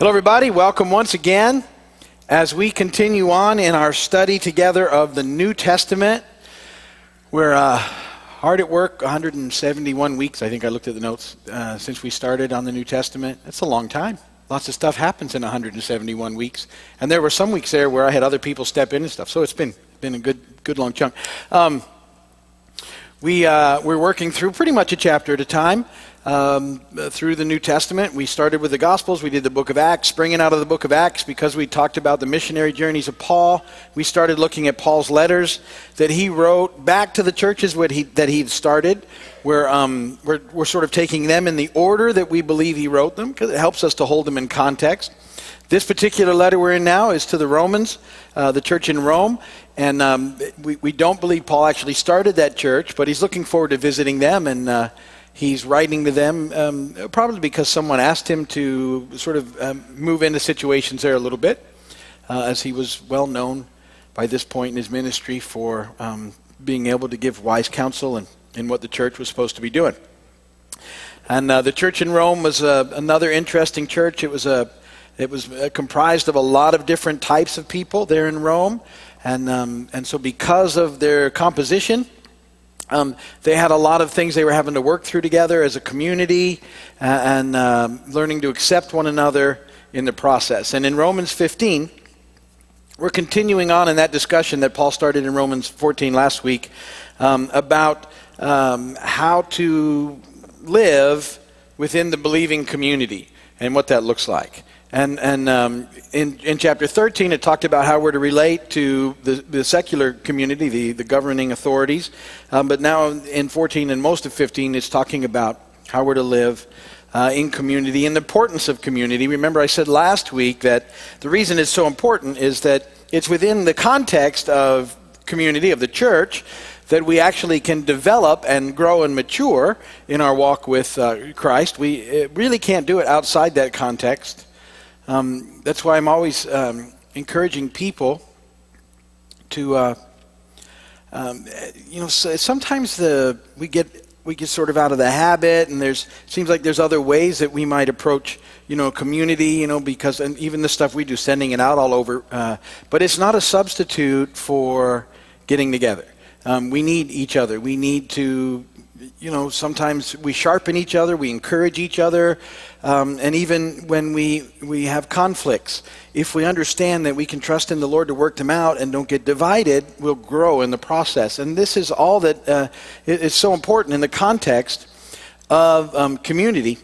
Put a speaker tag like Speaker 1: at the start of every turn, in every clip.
Speaker 1: Hello, everybody. Welcome once again as we continue on in our study together of the New Testament. We're uh, hard at work, 171 weeks, I think I looked at the notes, uh, since we started on the New Testament. That's a long time. Lots of stuff happens in 171 weeks. And there were some weeks there where I had other people step in and stuff. So it's been, been a good, good long chunk. Um, we, uh, we're working through pretty much a chapter at a time um, through the New Testament. We started with the Gospels. We did the book of Acts. Springing out of the book of Acts, because we talked about the missionary journeys of Paul, we started looking at Paul's letters that he wrote back to the churches he, that he started. We're, um, we're, we're sort of taking them in the order that we believe he wrote them because it helps us to hold them in context. This particular letter we're in now is to the Romans, uh, the church in Rome. And um, we, we don't believe Paul actually started that church, but he's looking forward to visiting them and. Uh, He's writing to them um, probably because someone asked him to sort of um, move into situations there a little bit, uh, as he was well known by this point in his ministry for um, being able to give wise counsel and in what the church was supposed to be doing. And uh, the church in Rome was uh, another interesting church. It was a it was uh, comprised of a lot of different types of people there in Rome, and um, and so because of their composition um, they had a lot of things they were having to work through together as a community uh, and um, learning to accept one another in the process. And in Romans 15, we're continuing on in that discussion that Paul started in Romans 14 last week um, about um, how to live within the believing community and what that looks like. And, and um, in, in chapter 13, it talked about how we're to relate to the, the secular community, the, the governing authorities. Um, but now in 14 and most of 15, it's talking about how we're to live uh, in community and the importance of community. Remember, I said last week that the reason it's so important is that it's within the context of community, of the church, that we actually can develop and grow and mature in our walk with uh, Christ. We really can't do it outside that context. Um, that's why I'm always um, encouraging people to, uh, um, you know, sometimes the we get we get sort of out of the habit, and there's seems like there's other ways that we might approach, you know, community, you know, because and even the stuff we do, sending it out all over, uh, but it's not a substitute for getting together. Um, we need each other. We need to you know, sometimes we sharpen each other, we encourage each other, um, and even when we, we have conflicts, if we understand that we can trust in the Lord to work them out and don't get divided, we'll grow in the process. And this is all that uh, is so important in the context of um, community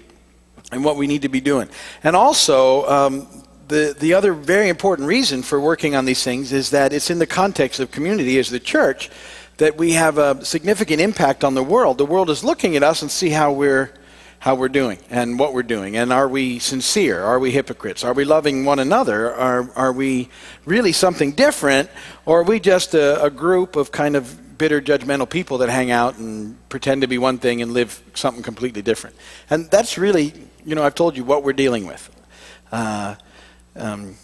Speaker 1: and what we need to be doing. And also, um, the, the other very important reason for working on these things is that it's in the context of community as the church that we have a significant impact on the world. The world is looking at us and see how we're how we're doing and what we're doing. And are we sincere? Are we hypocrites? Are we loving one another? Are, are we really something different? Or are we just a, a group of kind of bitter, judgmental people that hang out and pretend to be one thing and live something completely different? And that's really, you know, I've told you what we're dealing with. Uh, um,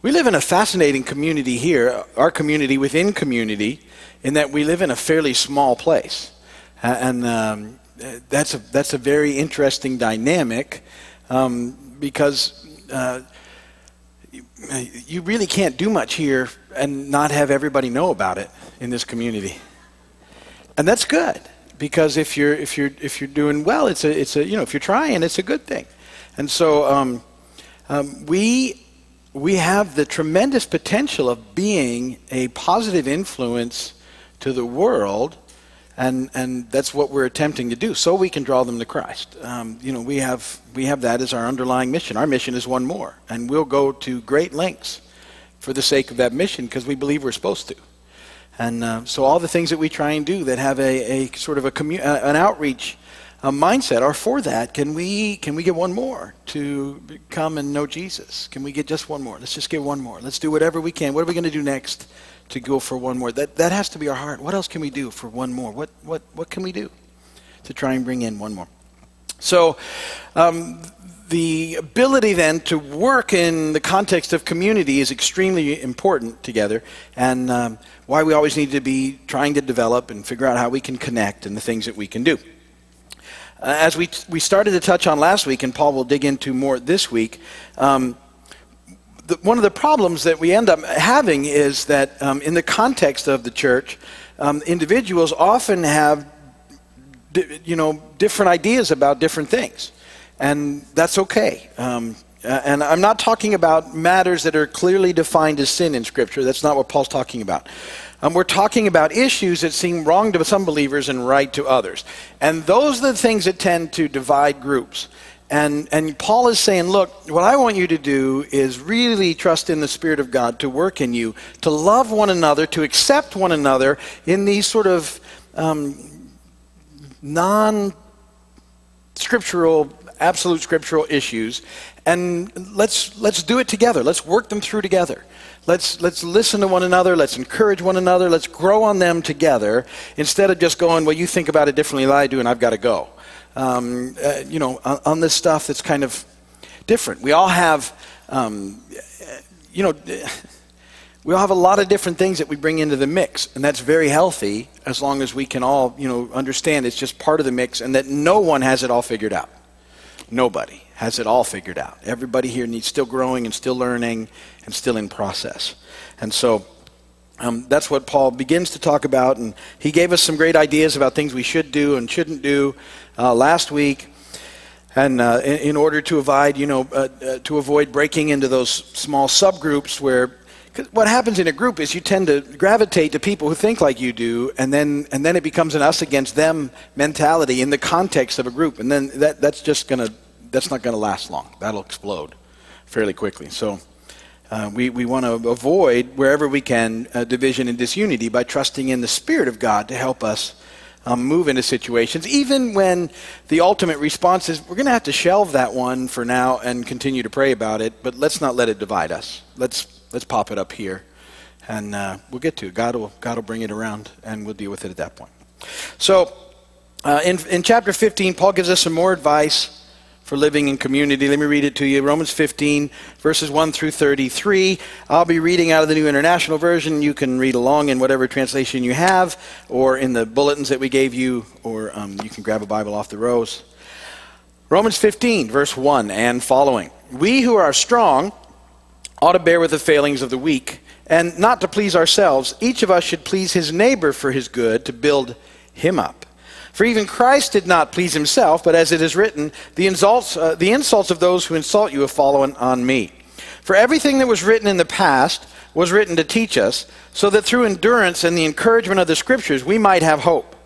Speaker 1: we live in a fascinating community here, our community within community in that we live in a fairly small place. And um, that's, a, that's a very interesting dynamic um, because uh, you really can't do much here and not have everybody know about it in this community. And that's good because if you're, if you're, if you're doing well, it's a, it's a, you know, if you're trying, it's a good thing. And so um, um we, we have the tremendous potential of being a positive influence to the world, and, and that's what we're attempting to do, so we can draw them to Christ. Um, you know, we have, we have that as our underlying mission. Our mission is one more, and we'll go to great lengths for the sake of that mission because we believe we're supposed to. And uh, so all the things that we try and do that have a, a sort of a commu- uh, an outreach uh, mindset are for that. Can we, can we get one more to come and know Jesus? Can we get just one more? Let's just get one more. Let's do whatever we can. What are we going to do next? to go for one more. That, that has to be our heart. What else can we do for one more? What, what, what can we do to try and bring in one more? So, um, the ability then to work in the context of community is extremely important together, and um, why we always need to be trying to develop and figure out how we can connect and the things that we can do. Uh, as we, we started to touch on last week, and Paul will dig into more this week, um, the, one of the problems that we end up having is that um, in the context of the church, um, individuals often have you know, different ideas about different things. And that's okay. Um, and I'm not talking about matters that are clearly defined as sin in Scripture. That's not what Paul's talking about. Um, we're talking about issues that seem wrong to some believers and right to others. And those are the things that tend to divide groups. And, and Paul is saying, look, what I want you to do is really trust in the Spirit of God to work in you, to love one another, to accept one another in these sort of um, non scriptural, absolute scriptural issues, and let's, let's do it together. Let's work them through together. Let's, let's listen to one another. Let's encourage one another. Let's grow on them together instead of just going, well, you think about it differently than I do, and I've got to go. Um, uh, you know, on, on, this stuff that's kind of different. We all have, um, you know, we all have a lot of different things that we bring into the mix, and that's very healthy as long as we can all, you know, understand it's just part of the mix and that no one has it all figured out. Nobody has it all figured out. Everybody here needs still growing and still learning and still in process. And so um, that's what Paul begins to talk about, and he gave us some great ideas about things we should do and shouldn't do uh, last week. And uh, in, in, order to avoid, you know, uh, uh to avoid breaking into those small subgroups where what happens in a group is you tend to gravitate to people who think like you do, and then and then it becomes an us against them mentality in the context of a group, and then that, that's just gonna that's not gonna last long. That'll explode fairly quickly. So. Uh, we we want to avoid, wherever we can, uh, division and disunity by trusting in the Spirit of God to help us um, move into situations, even when the ultimate response is we're going to have to shelve that one for now and continue to pray about it, but let's not let it divide us. Let's let's pop it up here, and uh, we'll get to it. God will, God will bring it around, and we'll deal with it at that point. So, uh, in, in chapter 15, Paul gives us some more advice for living in community. Let me read it to you. Romans 15, verses 1 through 33. I'll be reading out of the New International Version. You can read along in whatever translation you have, or in the bulletins that we gave you, or um, you can grab a Bible off the rows. Romans 15, verse 1 and following. We who are strong ought to bear with the failings of the weak, and not to please ourselves. Each of us should please his neighbor for his good, to build him up. For even Christ did not please himself, but as it is written, the insults, uh, the insults of those who insult you have fallen on me. For everything that was written in the past was written to teach us, so that through endurance and the encouragement of the Scriptures we might have hope.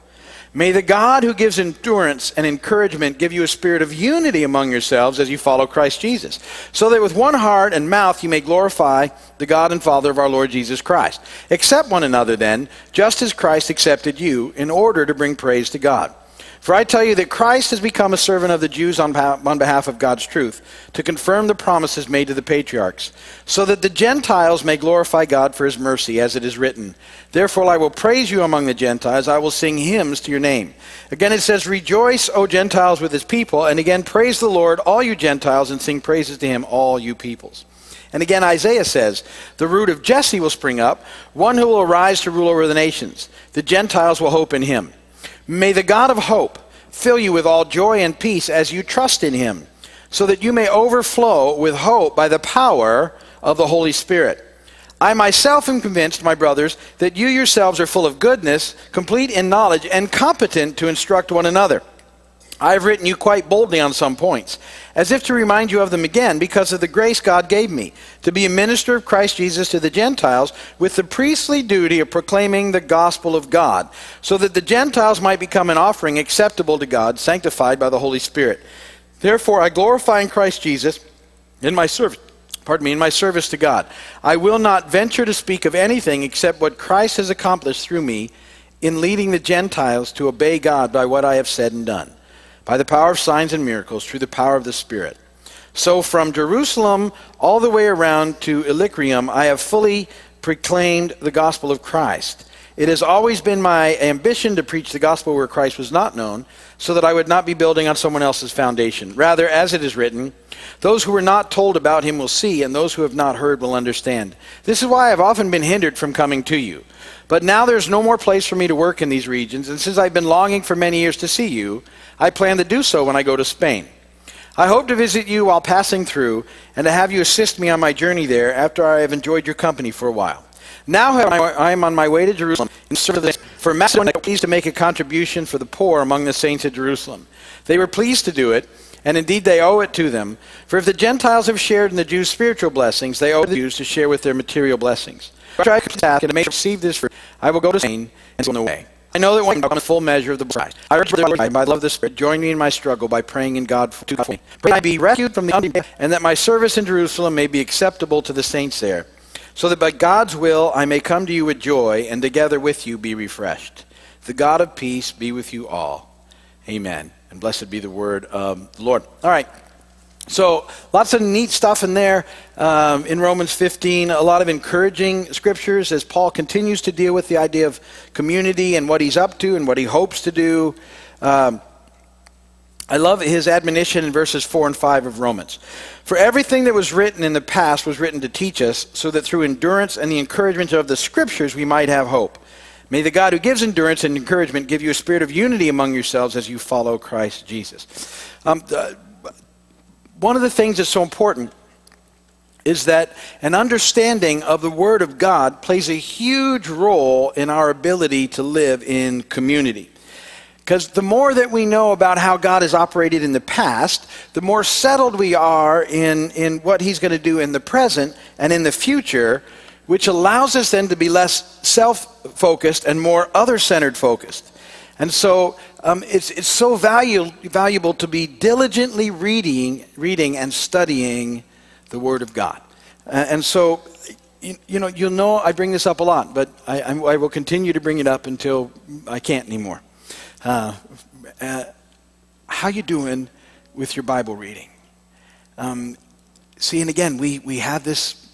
Speaker 1: May the God who gives endurance and encouragement give you a spirit of unity among yourselves as you follow Christ Jesus, so that with one heart and mouth you may glorify the God and Father of our Lord Jesus Christ. Accept one another then, just as Christ accepted you, in order to bring praise to God. For I tell you that Christ has become a servant of the Jews on, on behalf of God's truth, to confirm the promises made to the patriarchs, so that the Gentiles may glorify God for his mercy, as it is written. Therefore I will praise you among the Gentiles, I will sing hymns to your name. Again it says, Rejoice, O Gentiles, with his people, and again, praise the Lord, all you Gentiles, and sing praises to him, all you peoples. And again, Isaiah says, The root of Jesse will spring up, one who will arise to rule over the nations. The Gentiles will hope in him. May the God of hope fill you with all joy and peace as you trust in him, so that you may overflow with hope by the power of the Holy Spirit. I myself am convinced, my brothers, that you yourselves are full of goodness, complete in knowledge, and competent to instruct one another. I have written you quite boldly on some points, as if to remind you of them again, because of the grace God gave me, to be a minister of Christ Jesus to the Gentiles, with the priestly duty of proclaiming the gospel of God, so that the Gentiles might become an offering acceptable to God, sanctified by the Holy Spirit. Therefore, I glorify in Christ Jesus in my service. Pardon me, in my service to God. I will not venture to speak of anything except what Christ has accomplished through me in leading the Gentiles to obey God by what I have said and done by the power of signs and miracles through the power of the Spirit. So from Jerusalem all the way around to Illyricum, I have fully proclaimed the gospel of Christ. It has always been my ambition to preach the gospel where Christ was not known, so that I would not be building on someone else's foundation. Rather, as it is written, those who were not told about him will see, and those who have not heard will understand. This is why I have often been hindered from coming to you. But now there's no more place for me to work in these regions, and since I've been longing for many years to see you, I plan to do so when I go to Spain. I hope to visit you while passing through, and to have you assist me on my journey there after I have enjoyed your company for a while. Now I am on my way to Jerusalem in service for Macedonia pleased to make a contribution for the poor among the saints at Jerusalem. They were pleased to do it, and indeed they owe it to them. For if the Gentiles have shared in the Jews' spiritual blessings, they owe the Jews to share with their material blessings. Ask and make receive this fruit. I will go to Spain and go away. I know that when I come full measure of the price. I urge you, by love the Spirit, join me in my struggle by praying in God to me. Pray I be rescued from the and that my service in Jerusalem may be acceptable to the saints there so that by God's will I may come to you with joy and together with you be refreshed. The God of peace be with you all. Amen. And blessed be the word of the Lord. All right. So, lots of neat stuff in there um, in Romans 15. A lot of encouraging scriptures as Paul continues to deal with the idea of community and what he's up to and what he hopes to do. Um, I love his admonition in verses 4 and 5 of Romans. For everything that was written in the past was written to teach us, so that through endurance and the encouragement of the Scriptures we might have hope. May the God who gives endurance and encouragement give you a spirit of unity among yourselves as you follow Christ Jesus. Um, one of the things that's so important is that an understanding of the Word of God plays a huge role in our ability to live in community. Because the more that we know about how God has operated in the past, the more settled we are in, in what He's going to do in the present and in the future, which allows us then to be less self focused and more other centered focused. And so um, it's, it's so valuable, valuable to be diligently reading, reading and studying the Word of God. Uh, and so, you, you, know, you'll know I bring this up a lot, but I, I will continue to bring it up until I can't anymore. Uh, uh, how you doing with your Bible reading? Um, see, and again, we, we have this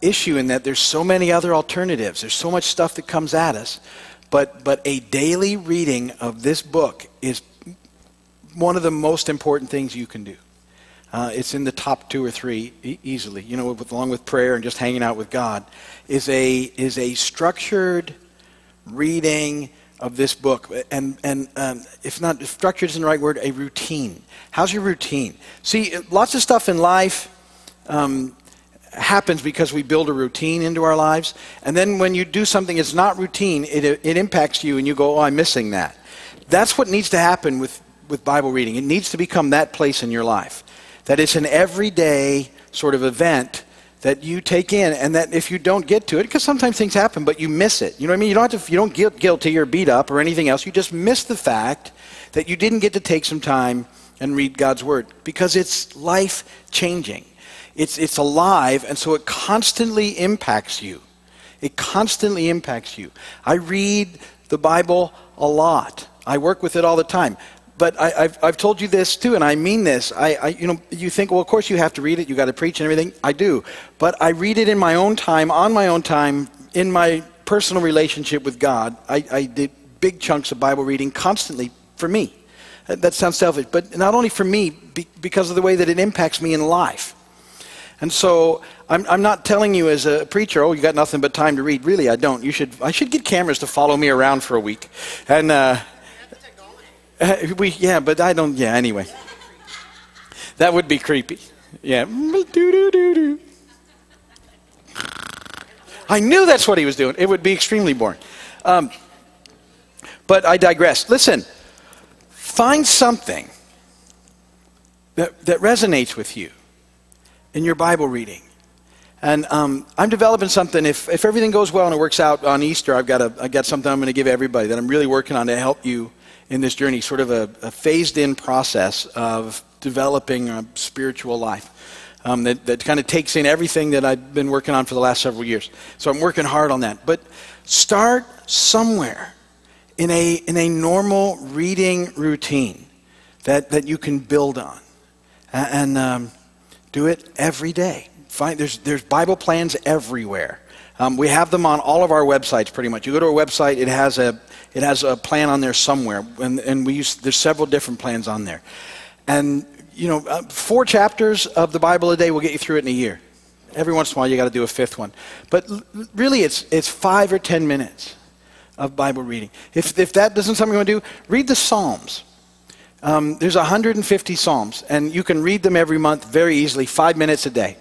Speaker 1: issue in that there's so many other alternatives. There's so much stuff that comes at us. But, but a daily reading of this book is one of the most important things you can do. Uh, it's in the top two or three e- easily, you know, with, along with prayer and just hanging out with God, is a, is a structured reading of this book, and, and um, if not, if structured isn't the right word, a routine. How's your routine? See, lots of stuff in life um, happens because we build a routine into our lives, and then when you do something that's not routine, it, it impacts you, and you go, oh, I'm missing that. That's what needs to happen with, with Bible reading. It needs to become that place in your life. That it's an everyday sort of event that you take in and that if you don't get to it because sometimes things happen but you miss it. You know what i mean? You don't have to you don't get guilty or beat up or anything else. You just miss the fact that you didn't get to take some time and read god's word because it's life changing it's it's alive and so it constantly impacts you. It constantly impacts you. I read the bible a lot. I work with it all the time but I, have I've told you this too, and I mean this. I, I, you know, you think, well, of course you have to read it. You got to preach and everything. I do, but I read it in my own time, on my own time, in my personal relationship with God. I, I did big chunks of Bible reading constantly for me. That sounds selfish, but not only for me, because of the way that it impacts me in life. And so I'm, I'm, not telling you as a preacher, oh, you got nothing but time to read. Really, I don't. You should. I should get cameras to follow me around for a week, and. Uh, uh, we, yeah, but I don't, yeah, anyway. That would be creepy. Yeah. I knew that's what he was doing. It would be extremely boring. Um, but I digress. Listen, find something that, that resonates with you in your Bible reading. And um, I'm developing something. If, if everything goes well and it works out on Easter, I've got, a, I've got something I'm going to give everybody that I'm really working on to help you in this journey, sort of a, a phased in process of developing a spiritual life. Um, that, that kind of takes in everything that I've been working on for the last several years. So I'm working hard on that. But start somewhere in a, in a normal reading routine that, that you can build on. And um, do it every day. Find, there's, there's Bible plans everywhere. Um, we have them on all of our websites pretty much. You go to our website, it has a, it has a plan on there somewhere, and, and we use, there's several different plans on there. And, you know, uh, four chapters of the Bible a day will get you through it in a year. Every once in a while, you got to do a fifth one. But really, it's, it's five or ten minutes of Bible reading. If, if that doesn't something you want to do, read the Psalms. Um, there's 150 Psalms, and you can read them every month very easily, five minutes a day,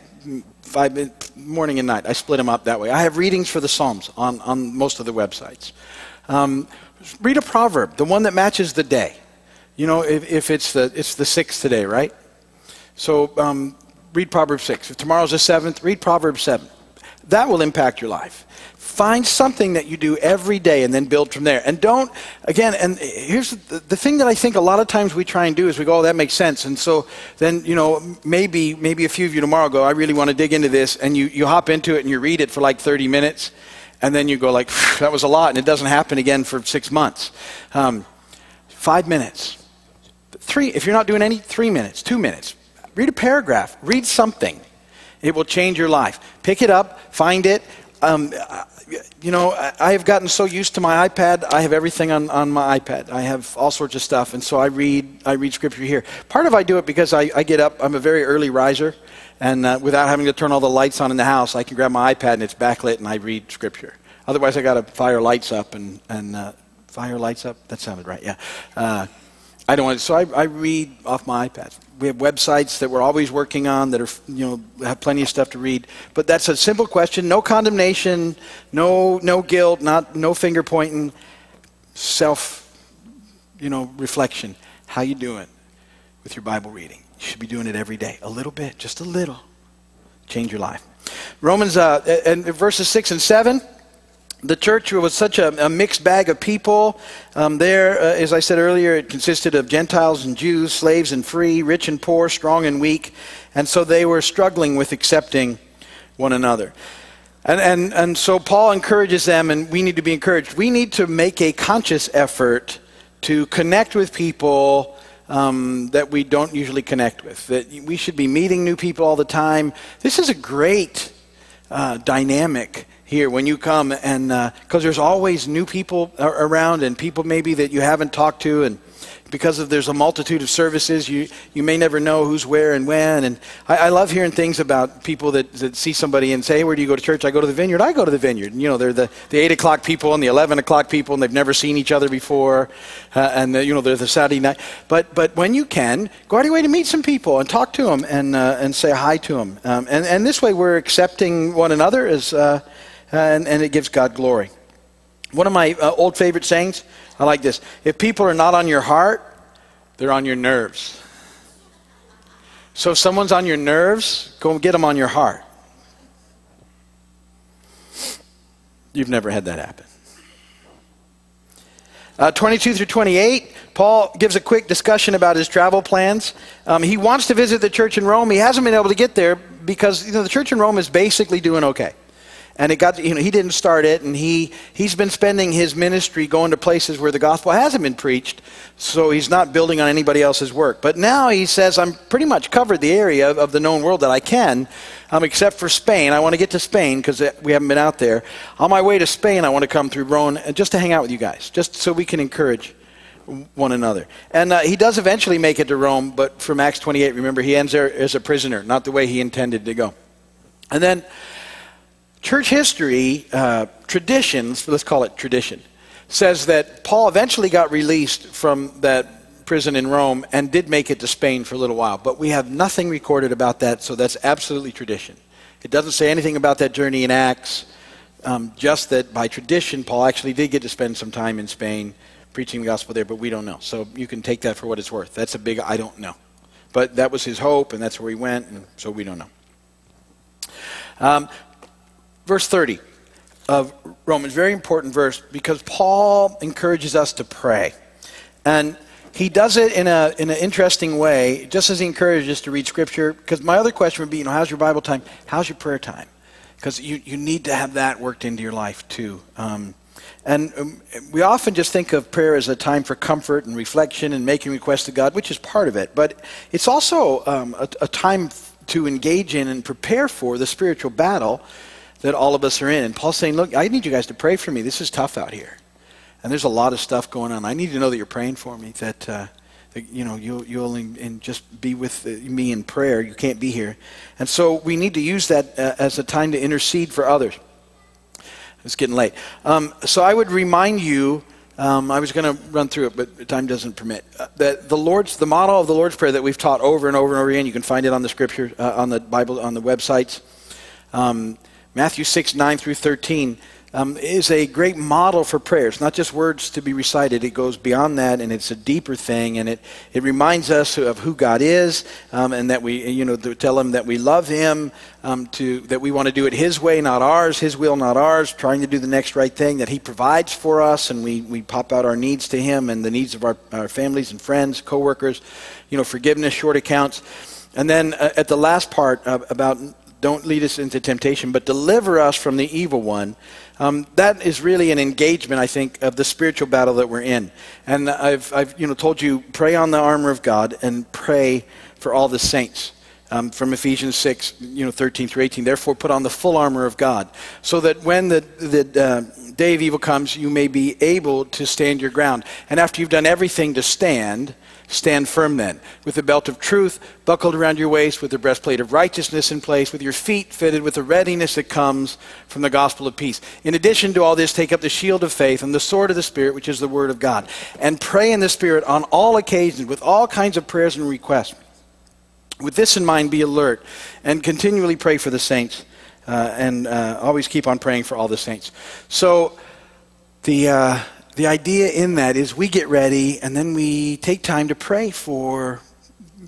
Speaker 1: five morning and night. I split them up that way. I have readings for the Psalms on, on most of the websites. Um, read a proverb, the one that matches the day. You know, if, if it's the it's the sixth today, right? So um, read Proverbs six. If tomorrow's the seventh, read Proverbs seven. That will impact your life. Find something that you do every day and then build from there. And don't, again, and here's the, the, thing that I think a lot of times we try and do is we go, oh, that makes sense. And so then, you know, maybe, maybe a few of you tomorrow go, I really want to dig into this. And you, you hop into it and you read it for like 30 minutes. And then you go like, that was a lot. And it doesn't happen again for six months. Um, five minutes. Three, if you're not doing any, three minutes, two minutes. Read a paragraph. Read something. It will change your life. Pick it up, find it, um, you know, I have gotten so used to my iPad. I have everything on, on my iPad. I have all sorts of stuff, and so I read I read scripture here. Part of I do it because I, I get up. I'm a very early riser, and uh, without having to turn all the lights on in the house, I can grab my iPad and it's backlit, and I read scripture. Otherwise, I got to fire lights up and and uh, fire lights up. That sounded right. Yeah. Uh, I don't want to, so I, I read off my iPad. We have websites that we're always working on that are, you know, have plenty of stuff to read. But that's a simple question. No condemnation, no, no guilt, not, no finger pointing, self, you know, reflection. How you doing with your Bible reading? You should be doing it every day. A little bit, just a little. Change your life. Romans, uh, and verses 6 and 7 the church was such a, a mixed bag of people. Um, there, uh, as I said earlier, it consisted of Gentiles and Jews, slaves and free, rich and poor, strong and weak. And so they were struggling with accepting one another. And, and, and so Paul encourages them, and we need to be encouraged. We need to make a conscious effort to connect with people um, that we don't usually connect with. That we should be meeting new people all the time. This is a great uh, dynamic here when you come and because uh, there's always new people around and people maybe that you haven't talked to and because of there's a multitude of services. You, you may never know who's where and when. And I, I, love hearing things about people that, that see somebody and say hey, where do you go to church? I go to the vineyard. I go to the vineyard. And, you know they're the, the 8 o'clock people and the 11 o'clock people and they've never seen each other before. Uh, and the, you know they're the saturday night. But but when you can go out of your way to meet some people and talk to them and, uh, and say hi to them um, and, and this way we're accepting one another as uh, and, and it gives God glory. One of my uh, old favorite sayings, I like this. If people are not on your heart, they're on your nerves. So if someone's on your nerves, go get them on your heart. You've never had that happen. Uh, 22 through 28, Paul gives a quick discussion about his travel plans. Um, he wants to visit the church in Rome. He hasn't been able to get there because you know, the church in Rome is basically doing okay and it got you know he didn't start it and he he's been spending his ministry going to places where the gospel hasn't been preached so he's not building on anybody else's work but now he says i'm pretty much covered the area of, the known world that i can um, except for spain i want to get to spain because we haven't been out there on my way to spain i want to come through rome and just to hang out with you guys just so we can encourage one another. And uh, he does eventually make it to Rome, but from Acts 28, remember, he ends there as a prisoner, not the way he intended to go. And then Church history, uh, traditions, let's call it tradition, says that Paul eventually got released from that prison in Rome and did make it to Spain for a little while. But we have nothing recorded about that, so that's absolutely tradition. It doesn't say anything about that journey in Acts, um, just that by tradition, Paul actually did get to spend some time in Spain preaching the gospel there, but we don't know. So you can take that for what it's worth. That's a big I don't know. But that was his hope, and that's where he went, and so we don't know. Um, verse 30 of Romans, very important verse because Paul encourages us to pray. And he does it in, a, in an interesting way, just as he encourages us to read Scripture. Because my other question would be, you know, how's your Bible time? How's your prayer time? Because you, you need to have that worked into your life too. Um, and um, we often just think of prayer as a time for comfort and reflection and making requests to God, which is part of it. But it's also um, a, a time to engage in and prepare for the spiritual battle that all of us are in. And Paul's saying, Look, I need you guys to pray for me. This is tough out here. And there's a lot of stuff going on. I need to know that you're praying for me, that, uh, that you know, you'll, you'll and just be with uh, me in prayer. You can't be here. And so we need to use that uh, as a time to intercede for others. It's getting late. Um, so I would remind you um, I was going to run through it, but time doesn't permit. Uh, that the Lord's the model of the Lord's prayer that we've taught over and over and over again. You can find it on the scripture, uh, on the Bible, on the websites. Um, Matthew six nine through thirteen um, is a great model for prayer. It's not just words to be recited, it goes beyond that, and it's a deeper thing, and it, it reminds us of who God is, um, and that we, you know, tell Him that we love Him, um, to, that we want to do it His way, not ours, His will, not ours, trying to do the next right thing, that He provides for us, and we, we pop out our needs to Him and the needs of our, our families and friends, coworkers, you know, forgiveness, short accounts. And then uh, at the last part uh, about don't lead us into temptation, but deliver us from the evil one. Um, that is really an engagement, I think, of the spiritual battle that we're in. And I've, I've you know, told you, pray on the armor of God and pray for all the saints. Um, from Ephesians 6, you know, 13 through 18. Therefore, put on the full armor of God, so that when the, the uh, day of evil comes, you may be able to stand your ground. And after you've done everything to stand, Stand firm then, with the belt of truth buckled around your waist, with the breastplate of righteousness in place, with your feet fitted with the readiness that comes from the gospel of peace. In addition to all this, take up the shield of faith and the sword of the Spirit, which is the word of God, and pray in the Spirit on all occasions with all kinds of prayers and requests. With this in mind, be alert and continually pray for the saints, uh, and uh, always keep on praying for all the saints. So, the. Uh, the idea in that is we get ready and then we take time to pray for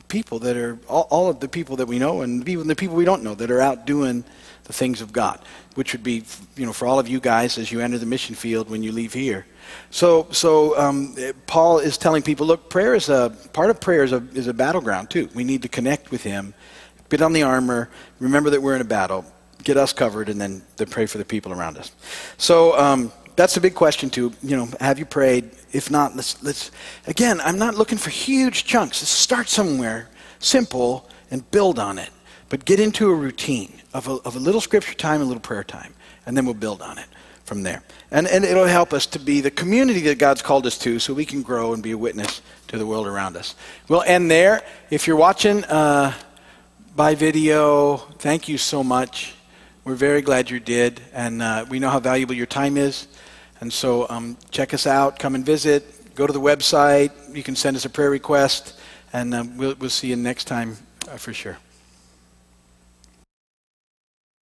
Speaker 1: people that are all, all, of the people that we know and even the people we don't know that are out doing the things of God, which would be, you know, for all of you guys as you enter the mission field when you leave here. So, so um, Paul is telling people, look, prayer is a part of prayer is a, is a battleground too. We need to connect with Him, put on the armor, remember that we're in a battle, get us covered, and then, then pray for the people around us. So. Um, that's a big question too. You know, have you prayed? If not, let's let's again. I'm not looking for huge chunks. Let's start somewhere simple and build on it. But get into a routine of a, of a little scripture time, a little prayer time, and then we'll build on it from there. And and it'll help us to be the community that God's called us to, so we can grow and be a witness to the world around us. We'll end there. If you're watching uh, by video, thank you so much. We're very glad you did, and uh, we know how valuable your time is. And so um, check us out, come and visit, go to the website. You can send us a prayer request, and um, we'll, we'll see you next time uh, for sure.